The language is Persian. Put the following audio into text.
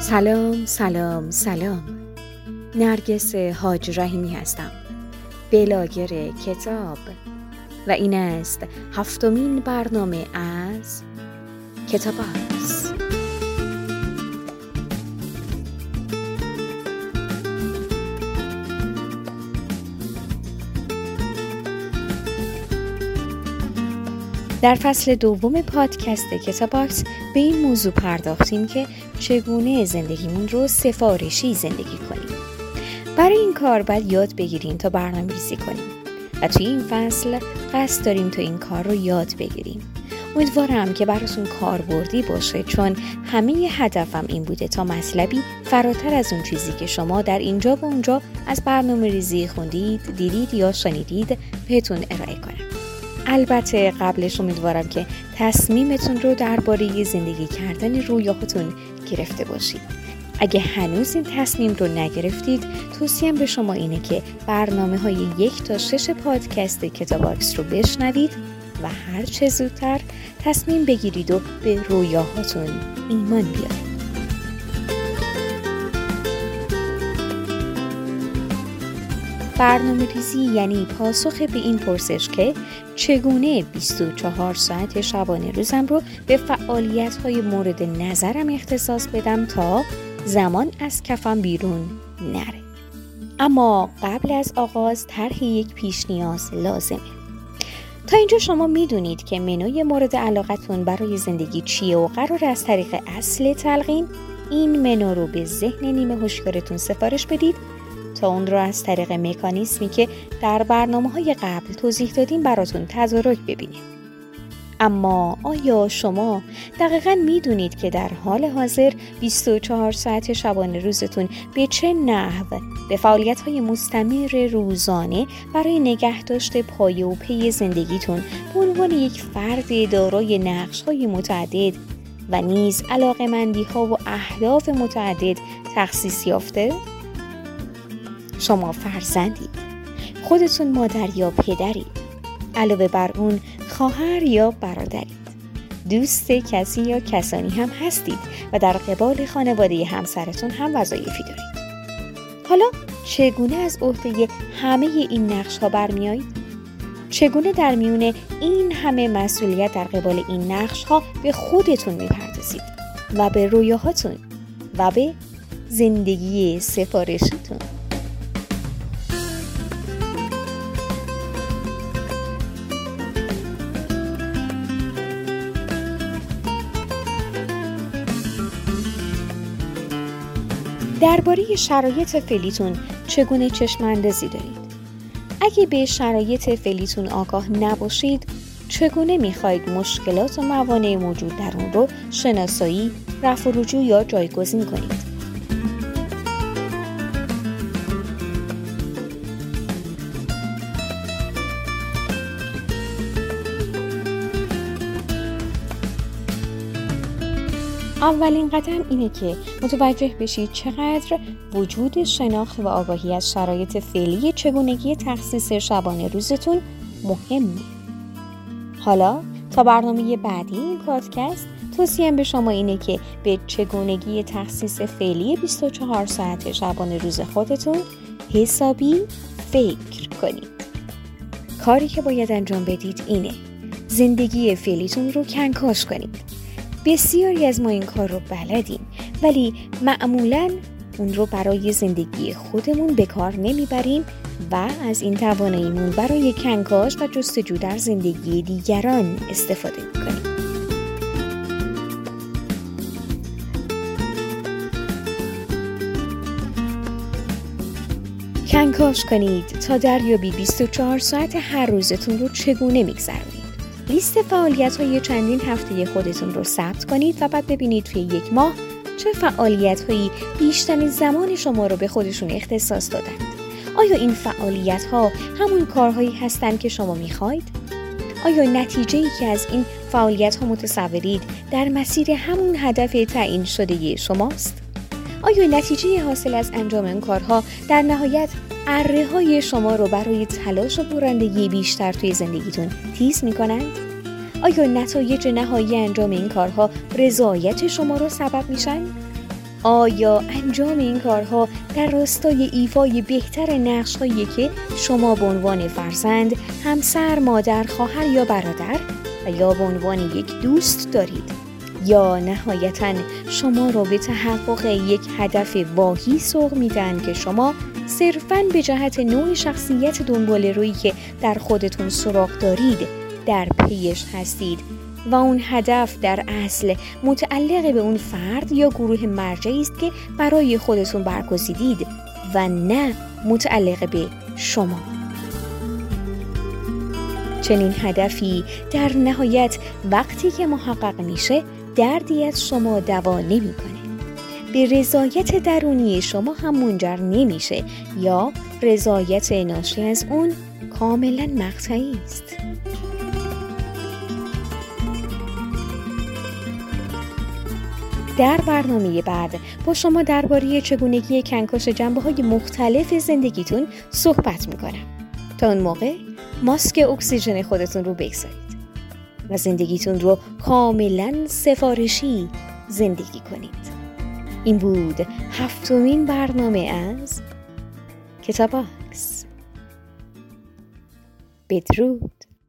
سلام سلام سلام. نرگس حاج رحیمی هستم. بلاگر کتاب. و این است هفتمین برنامه از کتاب. در فصل دوم پادکست کتاباکس به این موضوع پرداختیم که چگونه زندگیمون رو سفارشی زندگی کنیم. برای این کار باید یاد بگیریم تا برنامه ریزی کنیم. و توی این فصل قصد داریم تا این کار رو یاد بگیریم. امیدوارم که براتون کاربردی باشه چون همه هدفم این بوده تا مطلبی فراتر از اون چیزی که شما در اینجا و اونجا از برنامه ریزی خوندید دیدید یا شنیدید بهتون ارائه کنم. البته قبلش امیدوارم که تصمیمتون رو درباره زندگی کردن رویاهاتون گرفته باشید. اگه هنوز این تصمیم رو نگرفتید توصیم به شما اینه که برنامه های یک تا شش پادکست کتاباکس رو بشنوید و هر چه زودتر تصمیم بگیرید و به رویاهاتون ایمان بیارید. برنامه ریزی یعنی پاسخ به این پرسش که چگونه 24 ساعت شبانه روزم رو به فعالیت های مورد نظرم اختصاص بدم تا زمان از کفم بیرون نره. اما قبل از آغاز طرح یک پیش نیاز لازمه. تا اینجا شما می‌دونید که منوی مورد علاقتون برای زندگی چیه و قرار از طریق اصل تلقین این منو رو به ذهن نیمه هوشیارتون سفارش بدید تا اون رو از طریق مکانیسمی که در برنامه های قبل توضیح دادیم براتون تدارک ببینیم. اما آیا شما دقیقا می‌دونید که در حال حاضر 24 ساعت شبانه روزتون به چه نحو به فعالیت های مستمر روزانه برای نگهداشت پایه و پی زندگیتون به عنوان یک فرد دارای نقش های متعدد و نیز علاقمندی ها و اهداف متعدد تخصیص یافته؟ شما فرزندید خودتون مادر یا پدرید علاوه بر اون خواهر یا برادرید دوست کسی یا کسانی هم هستید و در قبال خانواده همسرتون هم وظایفی دارید. حالا چگونه از عهده همه این نقش ها برمیایید چگونه در میون این همه مسئولیت در قبال این نقش ها به خودتون می‌پردازید و به رویاهاتون و به زندگی سفارشتون؟ درباره شرایط فعلیتون چگونه چشم اندازی دارید؟ اگه به شرایط فعلیتون آگاه نباشید چگونه می‌خواهید مشکلات و موانع موجود در اون رو شناسایی، رفع و رجوع یا جایگزین کنید؟ اولین قدم اینه که متوجه بشید چقدر وجود شناخت و آگاهی از شرایط فعلی چگونگی تخصیص شبانه روزتون مهمه. حالا تا برنامه بعدی این پادکست توصیم به شما اینه که به چگونگی تخصیص فعلی 24 ساعت شبانه روز خودتون حسابی فکر کنید. کاری که باید انجام بدید اینه زندگی فعلیتون رو کنکاش کنید بسیاری از ما این کار رو بلدیم ولی معمولا اون رو برای زندگی خودمون به کار نمی‌بریم و از این تواناییمون برای کنکاش و جستجو در زندگی دیگران استفاده می‌کنیم. کنکاش کنید تا دریابی 24 ساعت هر روزتون رو چگونه میگذرونید؟ لیست فعالیت های چندین هفته خودتون رو ثبت کنید و بعد ببینید توی یک ماه چه فعالیت هایی بیشترین زمان شما رو به خودشون اختصاص دادند. آیا این فعالیت ها همون کارهایی هستند که شما می‌خواید؟ آیا نتیجه ای که از این فعالیت ها متصورید در مسیر همون هدف تعیین شده شماست؟ آیا نتیجه حاصل از انجام این کارها در نهایت اره های شما رو برای تلاش و برندگی بیشتر توی زندگیتون تیز می کنند؟ آیا نتایج نهایی انجام این کارها رضایت شما رو سبب میشن؟ آیا انجام این کارها در راستای ایفای بهتر نقش هایی که شما به عنوان فرزند، همسر، مادر، خواهر یا برادر و یا به عنوان یک دوست دارید؟ یا نهایتا شما را به تحقق یک هدف واهی سوق میدن که شما صرفا به جهت نوع شخصیت دنبال روی که در خودتون سراغ دارید در پیش هستید و اون هدف در اصل متعلق به اون فرد یا گروه مرجعی است که برای خودتون برگزیدید و نه متعلق به شما. چنین هدفی در نهایت وقتی که محقق میشه دردی از شما دوا نمی‌کنه. به رضایت درونی شما هم منجر نمیشه یا رضایت ناشی از اون کاملا مقطعی است. در برنامه بعد با شما درباره چگونگی کنکاش جنبه های مختلف زندگیتون صحبت می‌کنم. تا اون موقع ماسک اکسیژن خودتون رو بگذارید. و زندگیتون رو کاملا سفارشی زندگی کنید. این بود هفتمین برنامه از کتاب بدرود.